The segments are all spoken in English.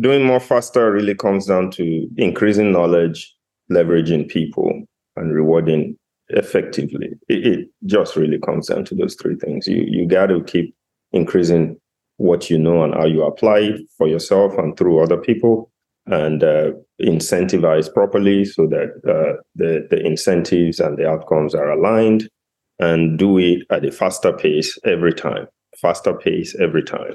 Doing more faster really comes down to increasing knowledge, leveraging people, and rewarding effectively. It, it just really comes down to those three things. You you got to keep increasing what you know and how you apply it for yourself and through other people, and uh, incentivize properly so that uh, the the incentives and the outcomes are aligned, and do it at a faster pace every time. Faster pace every time.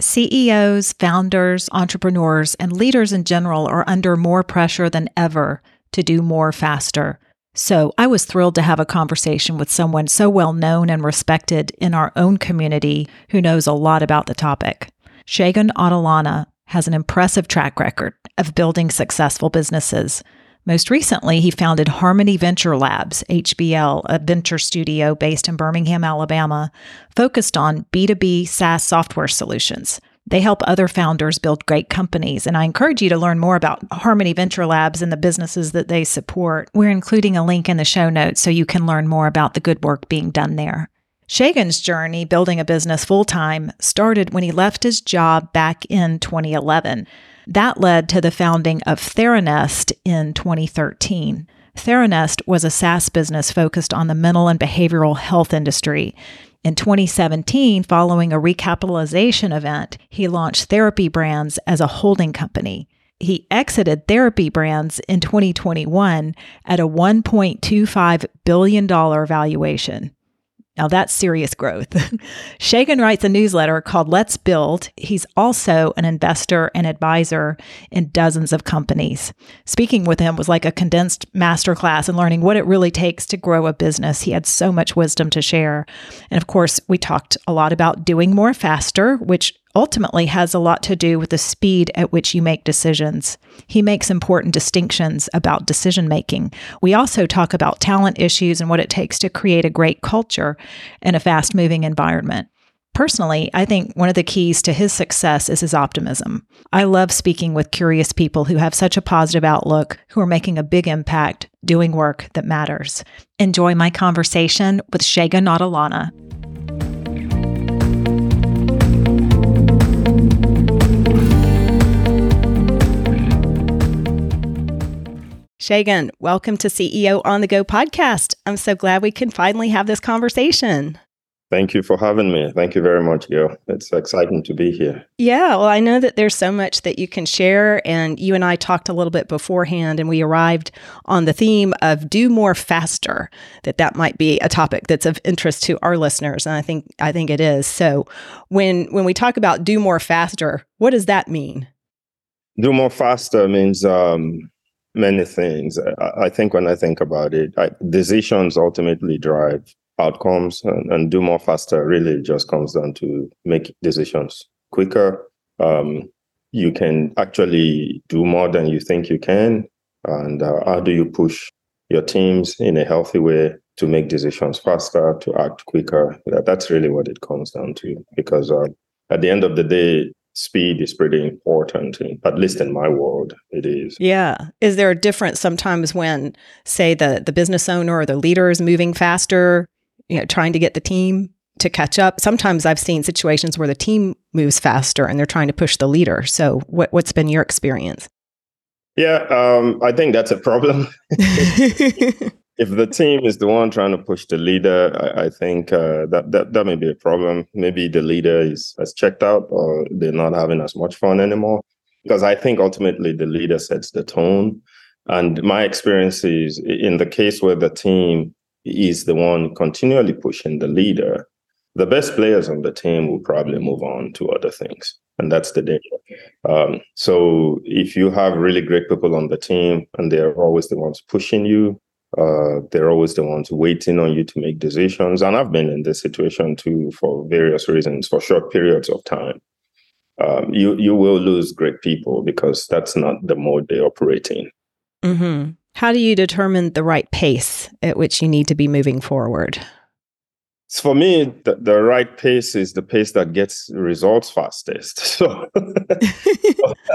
CEOs, founders, entrepreneurs, and leaders in general are under more pressure than ever to do more faster. So I was thrilled to have a conversation with someone so well known and respected in our own community who knows a lot about the topic. Shegun Otulana has an impressive track record of building successful businesses. Most recently, he founded Harmony Venture Labs, HVL, a venture studio based in Birmingham, Alabama, focused on B2B SaaS software solutions. They help other founders build great companies, and I encourage you to learn more about Harmony Venture Labs and the businesses that they support. We're including a link in the show notes so you can learn more about the good work being done there. Shegun's journey building a business full time started when he left his job back in 2011. That led to the founding of Theranest in 2013. Theranest was a SaaS business focused on the mental and behavioral health industry. In 2017, following a recapitalization event, he launched Therapy Brands as a holding company. He exited Therapy Brands in 2021 at a $1.25 billion valuation. Now that's serious growth. Shegun writes a newsletter called Let's Build. He's also an investor and advisor in dozens of companies. Speaking with him was like a condensed masterclass in learning what it really takes to grow a business. He had so much wisdom to share. And of course, we talked a lot about doing more faster, which ultimately has a lot to do with the speed at which you make decisions. He makes important distinctions about decision making. We also talk about talent issues and what it takes to create a great culture in a fast moving environment. Personally, I think one of the keys to his success is his optimism. I love speaking with curious people who have such a positive outlook, who are making a big impact, doing work that matters. Enjoy my conversation with Shegun Otulana. Shegun, welcome to CEO on the Go podcast. I'm so glad we can finally have this conversation. Thank you for having me. Thank you very much, Gayle. It's exciting to be here. Yeah, well, I know that there's so much that you can share. And you and I talked a little bit beforehand, and we arrived on the theme of do more faster, that that might be a topic that's of interest to our listeners. And I think I think it is. So when when we talk about do more faster, what does that mean? Do more faster means um, many things. I, I, think when I think about it, I, decisions ultimately drive outcomes and, and, do more faster really just comes down to make decisions quicker. Um, you can actually do more than you think you can. And uh, how do you push your teams in a healthy way to make decisions faster, to act quicker? That, that's really what it comes down to. Because uh, at the end of the day, speed is pretty important at least in my world it is. Yeah. Is there a difference sometimes when say the the business owner or the leader is moving faster you know trying to get the team to catch up? Sometimes i've seen situations where the team moves faster and they're trying to push the leader. So what, what's been your experience? Yeah um, i think that's a problem if the team is the one trying to push the leader, I, I think uh, that, that that may be a problem. Maybe the leader is has checked out, or they're not having as much fun anymore. Because I think ultimately the leader sets the tone. And my experience is in the case where the team is the one continually pushing the leader, the best players on the team will probably move on to other things. And that's the danger. Um, so if you have really great people on the team and they're always the ones pushing you, uh, they're always the ones waiting on you to make decisions. And I've been in this situation too for various reasons, for short periods of time. um, you you will lose great people because that's not the mode they operate in. Mm-hmm. How do you determine the right pace at which you need to be moving forward? For me, the, the right pace is the pace that gets results fastest. So,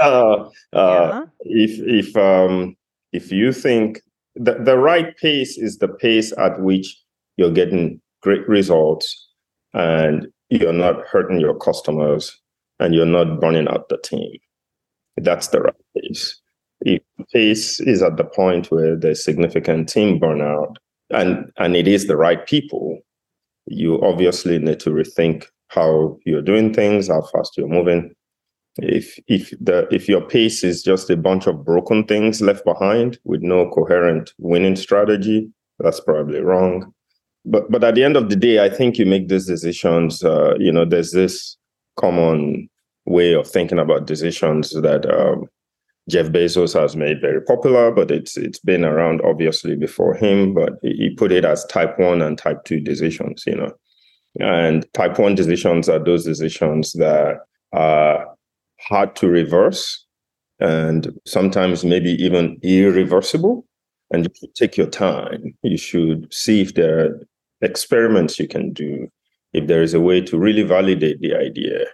uh, uh, yeah. if if um, if you think the, the right pace is the pace at which you're getting great results and you're not hurting your customers and you're not burning out the team. That's the right pace. If pace is at the point where there's significant team burnout and, and it is the right people, you obviously need to rethink how you're doing things, how fast you're moving. If if the if your pace is just a bunch of broken things left behind with no coherent winning strategy, that's probably wrong. But but at the end of the day, I think you make these decisions. Uh, you know, there's this common way of thinking about decisions that um, Jeff Bezos has made very popular, but it's it's been around obviously before him. But he put it as type one and type two decisions. You know, and type one decisions are those decisions that are hard to reverse and sometimes maybe even irreversible. And you should take your time. You should see if there are experiments you can do, if there is a way to really validate the idea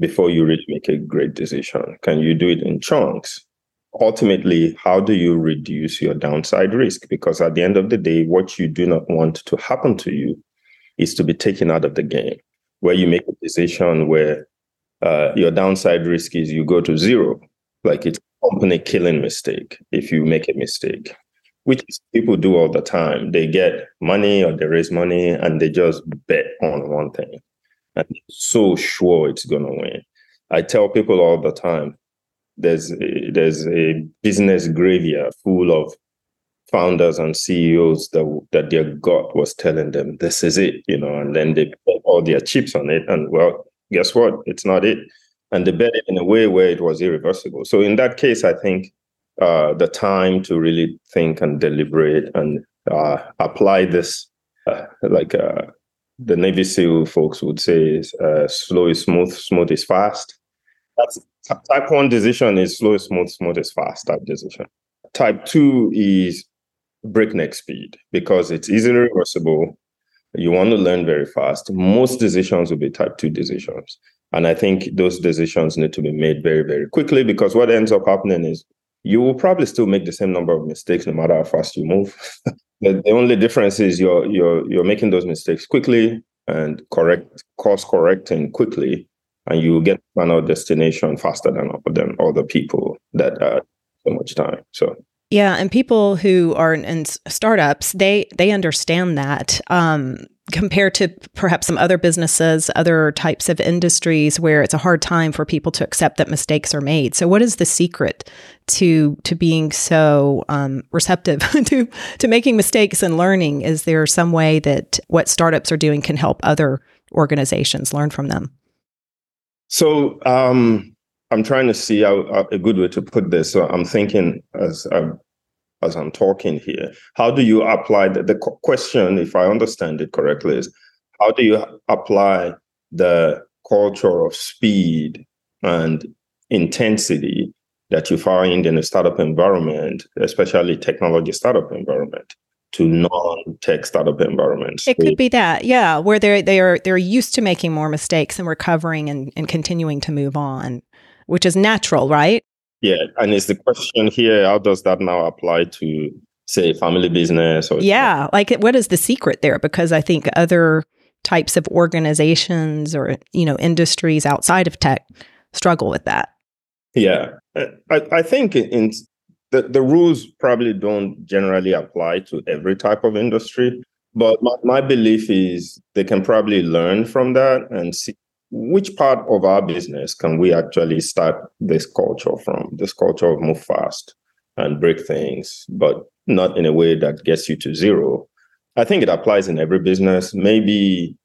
before you really make a great decision? Can you do it in chunks? Ultimately, how do you reduce your downside risk? Because at the end of the day, what you do not want to happen to you is to be taken out of the game, where you make a decision where uh, your downside risk is you go to zero, like it's a company killing mistake if you make a mistake, which people do all the time. They get money or they raise money and they just bet on one thing and so sure it's to win. I tell people all the time, there's a, there's a business graveyard full of founders and CEOs that that their gut was telling them this is it, you know, and then they put all their chips on it, and well, guess what? It's not it, and they bet it in a way where it was irreversible. So in that case, I think uh, the time to really think and deliberate and uh, apply this uh, like uh, the Navy SEAL folks would say is uh, slow is smooth, smooth is fast. That's type one decision is slow is smooth, smooth is fast type decision. Type two is breakneck speed because it's easily reversible. You want to learn very fast. Most decisions will be type two decisions. And I think those decisions need to be made very, very quickly because what ends up happening is you will probably still make the same number of mistakes no matter how fast you move. the, the only difference is you're you're you're making those mistakes quickly and correct course correcting quickly, and you get to final destination faster than than other people that uh so much time. So yeah, and people who are in startups, they they understand that. Um, compared to perhaps some other businesses, other types of industries where it's a hard time for people to accept that mistakes are made. So, what is the secret to to being so um, receptive to to making mistakes and learning? Is there some way that what startups are doing can help other organizations learn from them? So, um, I'm trying to see how, a good way to put this. So, I'm thinking as I'm as I'm talking here. How do you apply the, the question, if I understand it correctly, is how do you apply the culture of speed and intensity that you find in a startup environment, especially technology startup environment, to non-tech startup environments. It could be that, yeah, where they're they are they're used to making more mistakes and recovering and, and continuing to move on, which is natural, right? Yeah, and is the question here: How does that now apply to, say, family business? Or yeah, like what is the secret there? Because I think other types of organizations or you know industries outside of tech struggle with that. Yeah, I, I think in the, the rules probably don't generally apply to every type of industry, but my, my belief is they can probably learn from that and see which part of our business can we actually start this culture from? This culture of move fast and break things, but not in a way that gets you to zero. I think it applies in every business. Maybe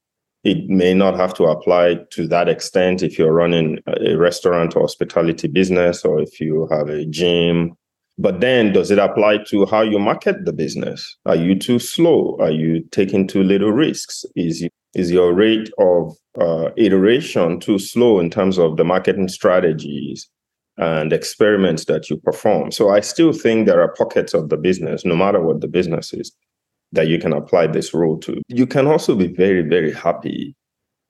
it may not have to apply to that extent if you're running a restaurant or hospitality business or if you have a gym. But then does it apply to how you market the business? Are you too slow? Are you taking too little risks? Is is your rate of uh, iteration too slow in terms of the marketing strategies and experiments that you perform? So I still think there are pockets of the business, no matter what the business is, that you can apply this rule to. You can also be very, very happy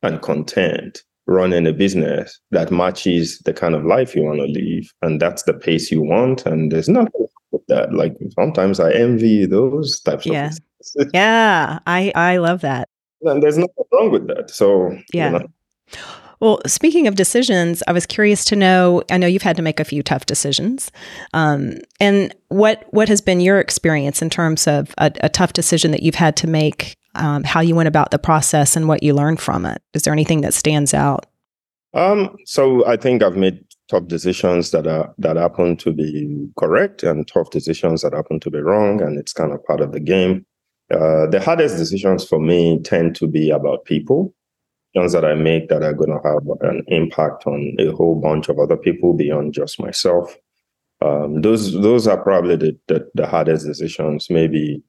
and content running a business that matches the kind of life you want to live and that's the pace you want and there's nothing with that like sometimes i envy those types yeah. of businesses. yeah i i love that and there's nothing wrong with that so yeah you know. Well, speaking of decisions, I was curious to know. I know you've had to make a few tough decisions, um, and what what has been your experience in terms of a, a tough decision that you've had to make? Um, how you went about the process and what you learned from it. Is there anything that stands out? Um, so I think I've made tough decisions that are that happen to be correct and tough decisions that happen to be wrong, and it's kind of part of the game. Uh, the hardest decisions for me tend to be about people ones that I make that are going to have an impact on a whole bunch of other people beyond just myself. Um, those those are probably the, the, the hardest decisions. Maybe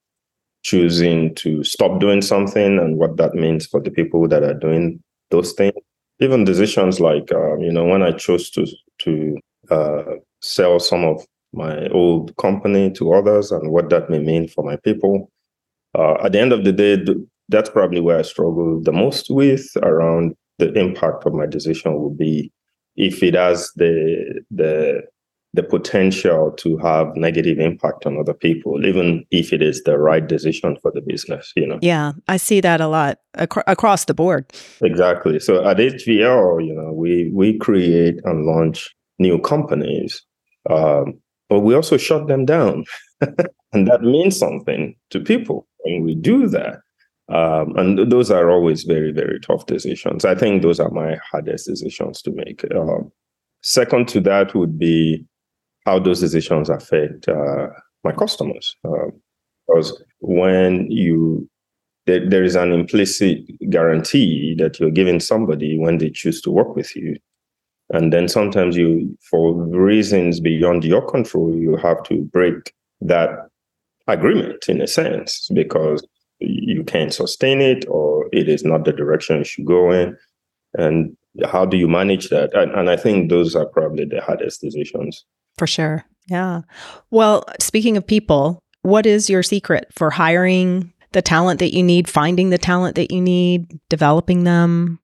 choosing to stop doing something and what that means for the people that are doing those things. Even decisions like um, you know when I chose to to uh, sell some of my old company to others and what that may mean for my people. Uh, at the end of the day, that's probably where I struggle the most with around the impact of my decision will be if it has the the the potential to have negative impact on other people, even if it is the right decision for the business, you know. Yeah, I see that a lot ac- across the board. Exactly. So at HVL, you know, we we create and launch new companies, um, but we also shut them down, and that means something to people when we do that. Um, and those are always very, very tough decisions. I think those are my hardest decisions to make. Um, second to that would be how those decisions affect uh, my customers. Um, because when you there, there is an implicit guarantee that you're giving somebody when they choose to work with you. And then sometimes you, for reasons beyond your control, you have to break that agreement in a sense because you can't sustain it or it is not the direction you should go in. And how do you manage that? And, and i think those are probably the hardest decisions. For sure. Yeah. Well speaking of people what is your secret for hiring the talent that you need finding the talent that you need developing them?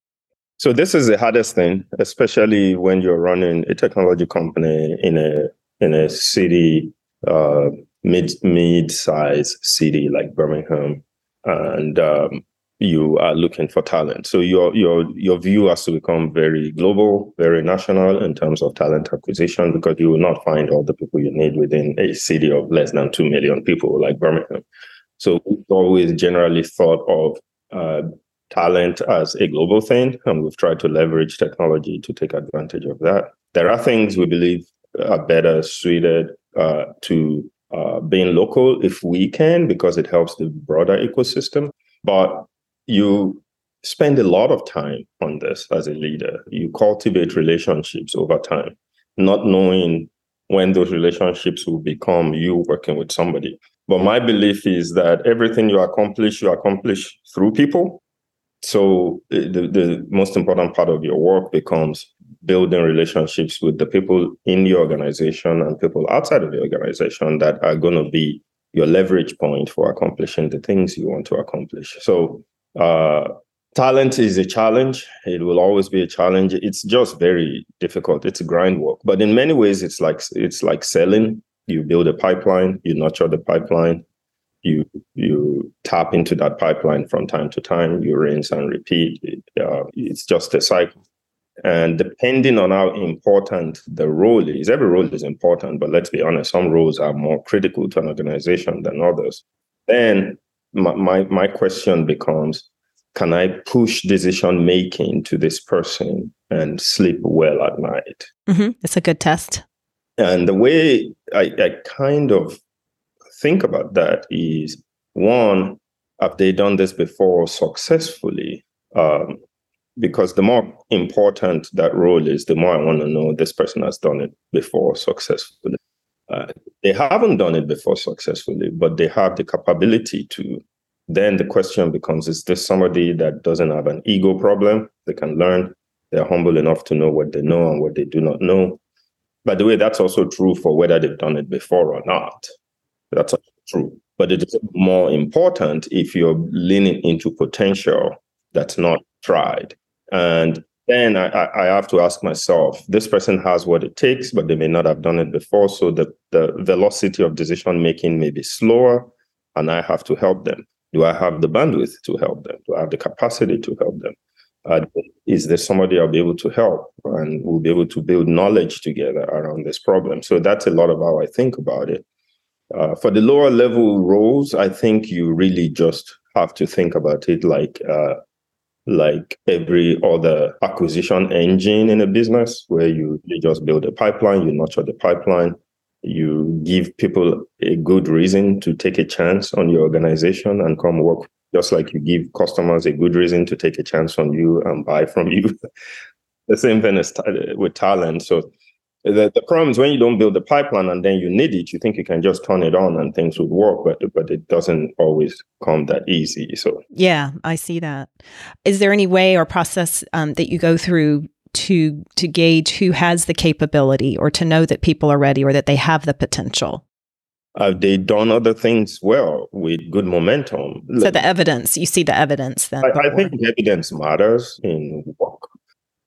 So this is the hardest thing especially when you're running a technology company in a in a city uh, mid mid size city like birmingham and um, you are looking for talent. So your your your view has to become very global, very national in terms of talent acquisition because you will not find all the people you need within a city of less than two million people like Birmingham. So we've always generally thought of uh, talent as a global thing, and we've tried to leverage technology to take advantage of that. There are things we believe are better suited uh, to uh, being local if we can, because it helps the broader ecosystem. But you spend a lot of time on this as a leader. You cultivate relationships over time, not knowing when those relationships will become you working with somebody. But my belief is that everything you accomplish, you accomplish through people. So the, the most important part of your work becomes building relationships with the people in the organization and people outside of the organization that are going to be your leverage point for accomplishing the things you want to accomplish. So, uh, talent is a challenge. It will always be a challenge. It's just very difficult. It's a grind work, but in many ways, it's like it's like selling. You build a pipeline, you nurture the pipeline, you you tap into that pipeline from time to time. You rinse and repeat. Uh, it's just a cycle. And depending on how important the role is, every role is important, but let's be honest, some roles are more critical to an organization than others. Then my, my, my question becomes can I push decision making to this person and sleep well at night? Mm-hmm. It's a good test. And the way I, I kind of think about that is one, have they done this before successfully? Um, because the more important that role is, the more I want to know this person has done it before successfully. Uh, they haven't done it before successfully, but they have the capability to then the question becomes is this somebody that doesn't have an ego problem? They can learn, they're humble enough to know what they know and what they do not know. By the way, that's also true for whether they've done it before or not. That's true. But it is more important if you're leaning into potential that's not tried. And then I, I have to ask myself, this person has what it takes, but they may not have done it before. So the, the velocity of decision making may be slower, and I have to help them. Do I have the bandwidth to help them? Do I have the capacity to help them? Uh, is there somebody I'll be able to help and we'll be able to build knowledge together around this problem? So that's a lot of how I think about it. Uh, for the lower level roles, I think you really just have to think about it like uh, like every other acquisition engine in a business, where you, you just build a pipeline, you nurture the pipeline, you give people a good reason to take a chance on your organization and come work just like you give customers a good reason to take a chance on you and buy from you. the same thing is t- with talent. So the, the problem is when you don't build the pipeline and then you need it, you think you can just turn it on and things would work, but but it doesn't always come that easy. So yeah, I see that. Is there any way or process um, that you go through to to gauge who has the capability or to know that people are ready or that they have the potential? Have they done other things well with good momentum? So the evidence, you see the evidence then. I, I think evidence matters in work.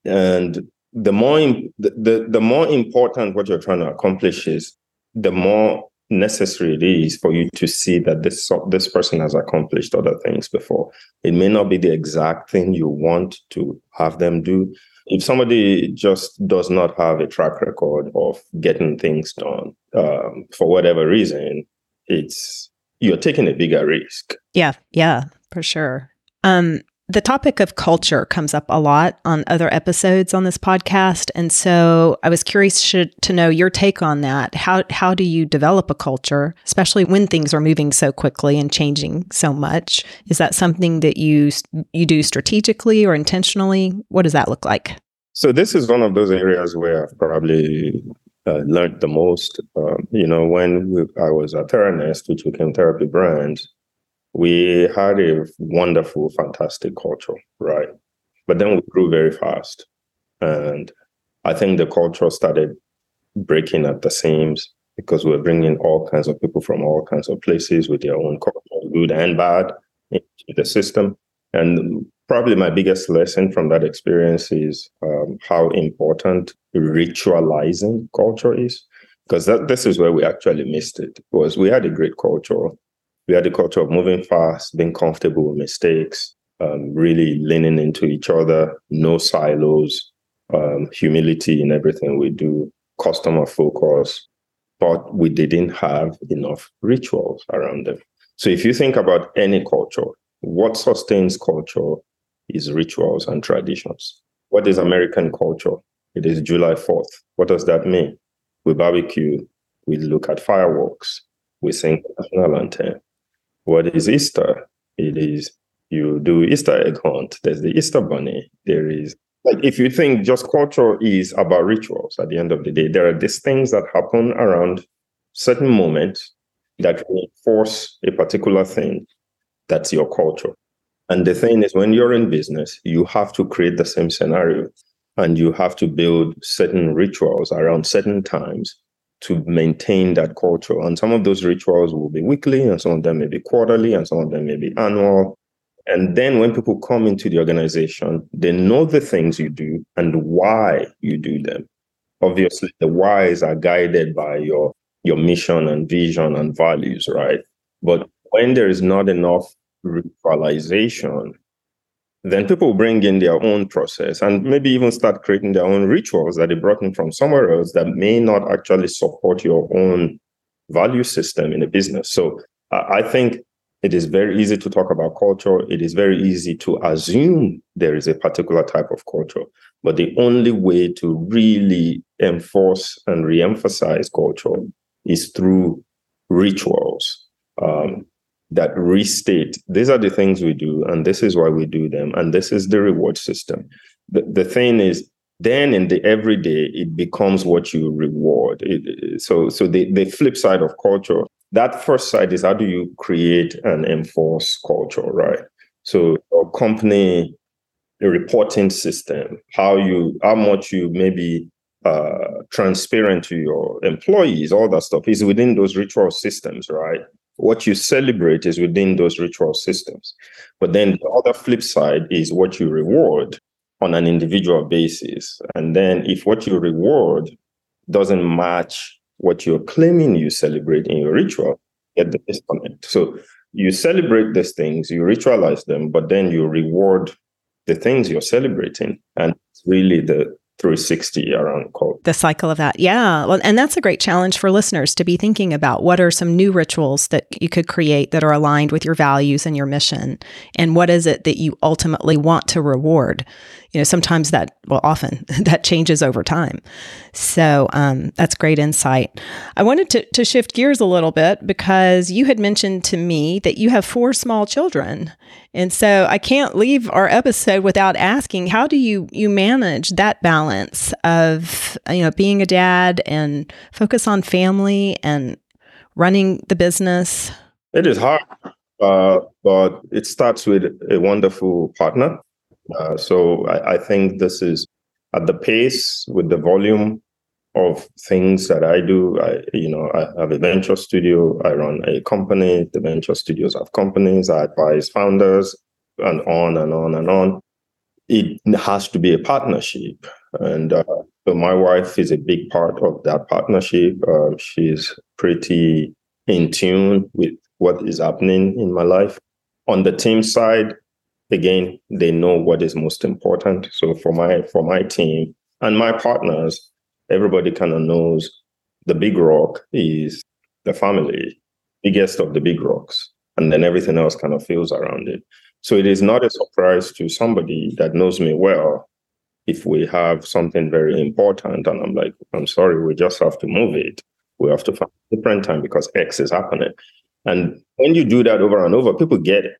And the more the, the, the more important what you're trying to accomplish is, the more necessary it is for you to see that this this person has accomplished other things before. It may not be the exact thing you want to have them do, if somebody just does not have a track record of getting things done um, for whatever reason, it's you're taking a bigger risk. Yeah, yeah, for sure. Um, the topic of culture comes up a lot on other episodes on this podcast, and so I was curious to, know your take on that. How how do you develop a culture, especially when things are moving so quickly and changing so much? Is that something that you you do strategically or intentionally? What does that look like? So this is one of those areas where I've probably uh, learned the most. Um, you know, when we, I was at Theranest, which became Therapy Brands, we had a wonderful, fantastic culture, right? But then we grew very fast. And I think the culture started breaking at the seams because we were bringing all kinds of people from all kinds of places with their own culture, good and bad, into the system. And probably my biggest lesson from that experience is um, how important ritualizing culture is. Because this is where we actually missed it. Was we had a great culture, we had a culture of moving fast, being comfortable with mistakes, um, really leaning into each other, no silos, um, humility in everything we do, customer focus, but we didn't have enough rituals around them. So if you think about any culture, what sustains culture is rituals and traditions. What is American culture? It is July 4th. What does that mean? We barbecue, we look at fireworks, we sing national anthem. What is Easter? It is you do Easter egg hunt. There's the Easter bunny. There is like if you think just culture is about rituals at the end of the day, there are these things that happen around certain moments that reinforce a particular thing. That's your culture. And the thing is, when you're in business, you have to create the same scenario and you have to build certain rituals around certain times to maintain that culture. And some of those rituals will be weekly, and some of them may be quarterly, and some of them may be annual. And then when people come into the organization, they know the things you do and why you do them. Obviously, the whys are guided by your your mission and vision and values, right? But when there is not enough ritualization, then people bring in their own process and maybe even start creating their own rituals that they brought in from somewhere else that may not actually support your own value system in a business. So I think it is very easy to talk about culture. It is very easy to assume there is a particular type of culture. But the only way to really enforce and re-emphasize culture is through rituals. Um, that restate these are the things we do and this is why we do them and this is the reward system the, the thing is then in the everyday it becomes what you reward it, so so the, the flip side of culture that first side is how do you create and enforce culture, right? So a company, reporting system, how you how much you maybe uh, transparent to your employees, all that stuff is within those ritual systems, right? What you celebrate is within those ritual systems. But then the other flip side is what you reward on an individual basis. And then if what you reward doesn't match what you're claiming you celebrate in your ritual, get the disconnect. So you celebrate these things, you ritualize them, but then you reward the things you're celebrating. And really the 360 around code. The cycle of that. Yeah. Well, and that's a great challenge for listeners to be thinking about what are some new rituals that you could create that are aligned with your values and your mission? And what is it that you ultimately want to reward? You know, sometimes that, well, often that changes over time. So um, that's great insight. I wanted to, to shift gears a little bit because you had mentioned to me that you have four small children. And so I can't leave our episode without asking how do you you manage that balance of you know being a dad and focus on family and running the business? It is hard, uh, but it starts with a wonderful partner. Uh, so I, I think this is at the pace with the volume of things that I do. I, you know, I have a venture studio. I run a company. The venture studios have companies. I advise founders, and on and on and on. It has to be a partnership, and uh, so my wife is a big part of that partnership. Uh, she's pretty in tune with what is happening in my life. On the team side, again, they know what is most important. So for my for my team and my partners, everybody kind of knows the big rock is the family, biggest of the big rocks, and then everything else kind of feels around it. So it is not a surprise to somebody that knows me well if we have something very important and I'm like, I'm sorry, we just have to move it. We have to find a different time because X is happening. And when you do that over and over, people get it.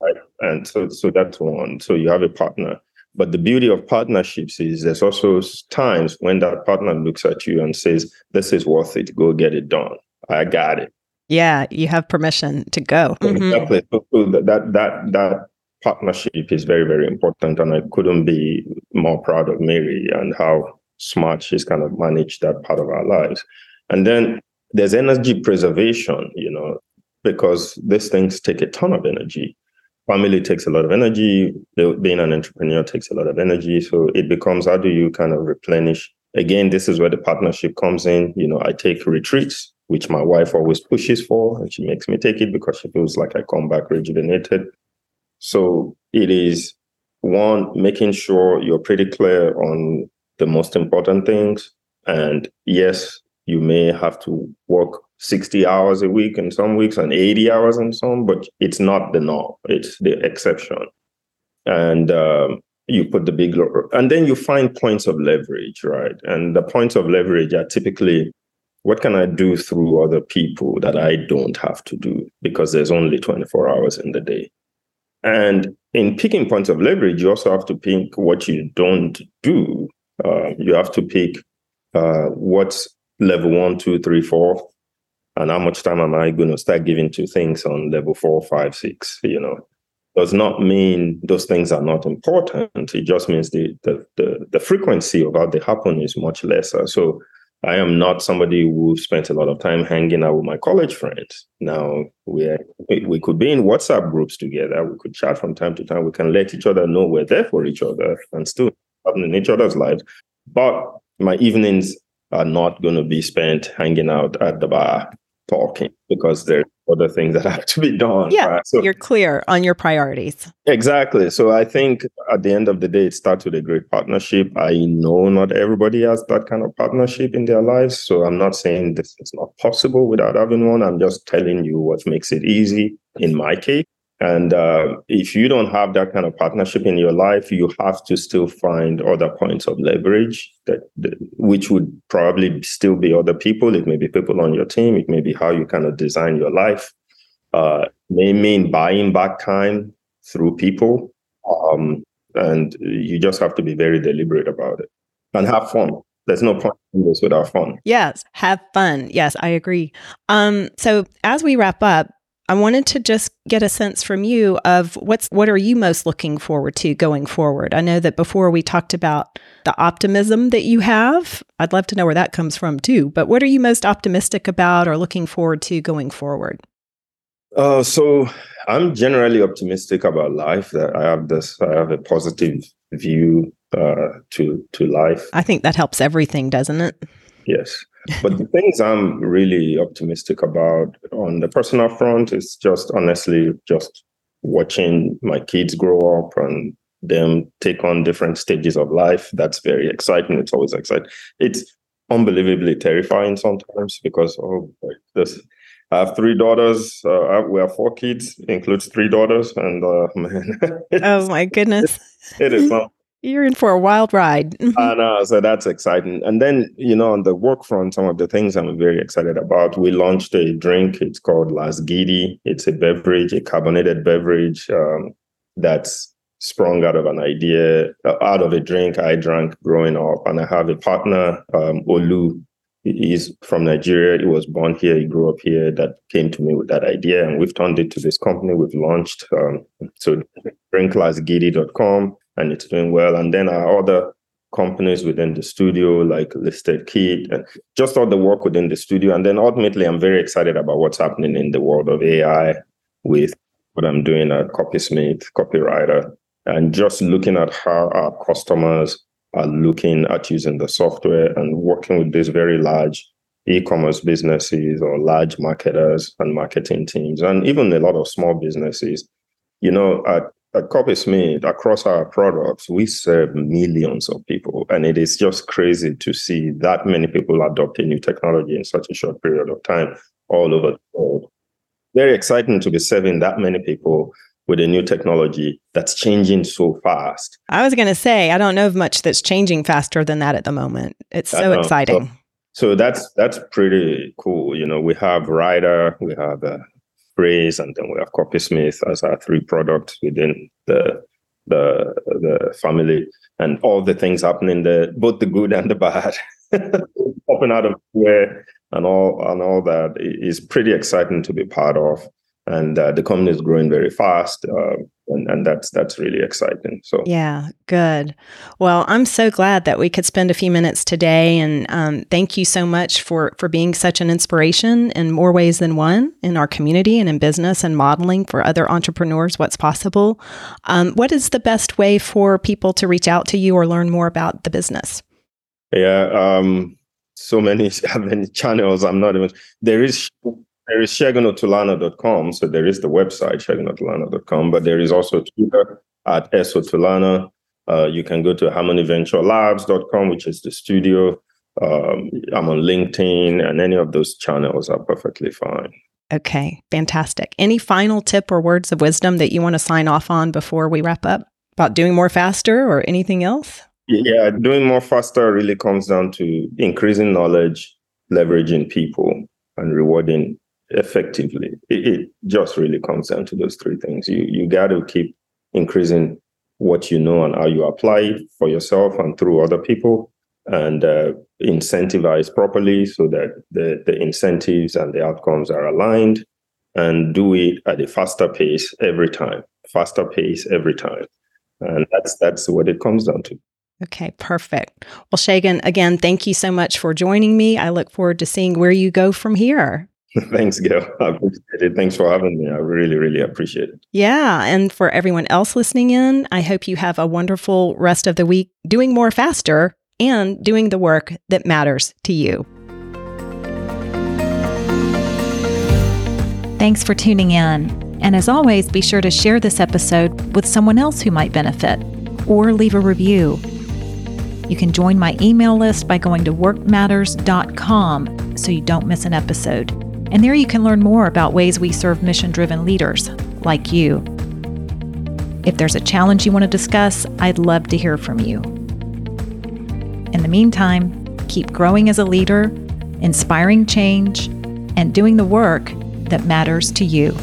Right? And so so that's one. So you have a partner but the beauty of partnerships is there's also times when that partner looks at you and says, This is worth it, go get it done. I got it. Yeah, you have permission to go. Mm-hmm. Exactly. So, so that that that partnership is very, very important. And I couldn't be more proud of Mary and how smart she's kind of managed that part of our lives. And then there's energy preservation, you know, because these things take a ton of energy family takes a lot of energy. Being an entrepreneur takes a lot of energy. So it becomes how do you kind of replenish? Again, this is where the partnership comes in. You know, I take retreats, which my wife always pushes for, and she makes me take it because she feels like I come back rejuvenated. So it is one, making sure you're pretty clear on the most important things. And yes, you may have to work 60 hours a week in some weeks and 80 hours in some, but it's not the norm. It's the exception. And um, you put the big, and then you find points of leverage, right? And the points of leverage are typically what can I do through other people that I don't have to do because there's only 24 hours in the day. And in picking points of leverage, you also have to pick what you don't do. Uh, you have to pick uh, what's level one, two, three, four, and how much time am I going to start giving to things on level four, five, six? You know, does not mean those things are not important. It just means the the the, the frequency of how they happen is much lesser. So I am not somebody who spent a lot of time hanging out with my college friends. Now we we could be in WhatsApp groups together. We could chat from time to time. We can let each other know we're there for each other and still happen in each other's lives. But my evenings are not going to be spent hanging out at the bar talking because there's other things that have to be done. Yeah, right? so, you're clear on your priorities. Exactly. So I think at the end of the day, it starts with a great partnership. I know not everybody has that kind of partnership in their lives. So I'm not saying this is not possible without having one. I'm just telling you what makes it easy in my case. And uh, if you don't have that kind of partnership in your life, you have to still find other points of leverage that, that, which would probably still be other people. It may be people on your team. It may be how you kind of design your life. Uh, may mean buying back time through people, um, and you just have to be very deliberate about it and have fun. there's no point in this without fun. Yes, have fun. Yes, I agree. Um, so as we wrap up, I wanted to just get a sense from you of what's what are you most looking forward to going forward. I know that before we talked about the optimism that you have. I'd love to know where that comes from too. But what are you most optimistic about or looking forward to going forward? Uh, so I'm generally optimistic about life. That I have this, I have a positive view uh, to to life. I think that helps everything, doesn't it? Yes. But the things I'm really optimistic about on the personal front is just honestly just watching my kids grow up and them take on different stages of life. That's very exciting. It's always exciting. It's unbelievably terrifying sometimes because oh this I have three daughters. Uh, we have four kids, includes three daughters, and uh, man, oh my goodness, it is you're in for a wild ride. I know, so that's exciting. And then, you know, on the work front, some of the things I'm very excited about. We launched a drink. It's called Las Gidi. It's a beverage, a carbonated beverage um, that's sprung out of an idea, uh, out of a drink I drank growing up. And I have a partner, um, Olu. He's from Nigeria. He was born here. He grew up here. That came to me with that idea, and we've turned it to this company. We've launched um, so drinklasgidi.com and it's doing well. And then our other companies within the studio, like Listed Kit, and just all the work within the studio. And then ultimately, I'm very excited about what's happening in the world of AI with what I'm doing at Copysmith, copywriter, and just looking at how our customers are looking at using the software and working with these very large e-commerce businesses or large marketers and marketing teams, and even a lot of small businesses. You know, at at Copysmith, across our products, we serve millions of people. And it is just crazy to see that many people adopting new technology in such a short period of time all over the world. Very exciting to be serving that many people with a new technology that's changing so fast. I was going to say, I don't know of much that's changing faster than that at the moment. It's so exciting. So, so, that's that's pretty cool. You know, we have Rider, we have uh, Braze, and then we have Copysmith as our three products within the the the family, and all the things happening there, both the good and the bad, popping out of where and all and all that is pretty exciting to be part of and uh, the company is growing very fast uh, and, and that's that's really exciting so. Yeah good. Well i'm so glad that we could spend a few minutes today and um, thank you so much for for being such an inspiration in more ways than one in our community and in business and modeling for other entrepreneurs what's possible. Um, what is the best way for people to reach out to you or learn more about the business? Yeah um, so many many channels i'm not even there is there is shegunotulana.com. So there is the website, shegunotulana.com, but there is also Twitter at esotulana. Uh, you can go to harmonyventurelabs.com, which is the studio. Um, I'm on LinkedIn, and any of those channels are perfectly fine. Okay, fantastic. Any final tip or words of wisdom that you want to sign off on before we wrap up about doing more faster or anything else? Yeah, doing more faster really comes down to increasing knowledge, leveraging people, and rewarding effectively. It, it, just really comes down to those three things. You you got to keep increasing what you know and how you apply for yourself and through other people, and uh, incentivize properly so that the the incentives and the outcomes are aligned, and do it at a faster pace every time. Faster pace every time, and that's that's what it comes down to. Okay, perfect. Well, Shegun again, thank you so much for joining me. I look forward to seeing where you go from here. Thanks, Gayle. I appreciate it. Thanks for having me. I really, really appreciate it. Yeah. And for everyone else listening in, I hope you have a wonderful rest of the week doing more faster and doing the work that matters to you. Thanks for tuning in. And as always, be sure to share this episode with someone else who might benefit or leave a review. You can join my email list by going to workmatters.com so you don't miss an episode. And there you can learn more about ways we serve mission driven leaders like you. If there's a challenge you want to discuss, I'd love to hear from you. In the meantime, keep growing as a leader, inspiring change, and doing the work that matters to you.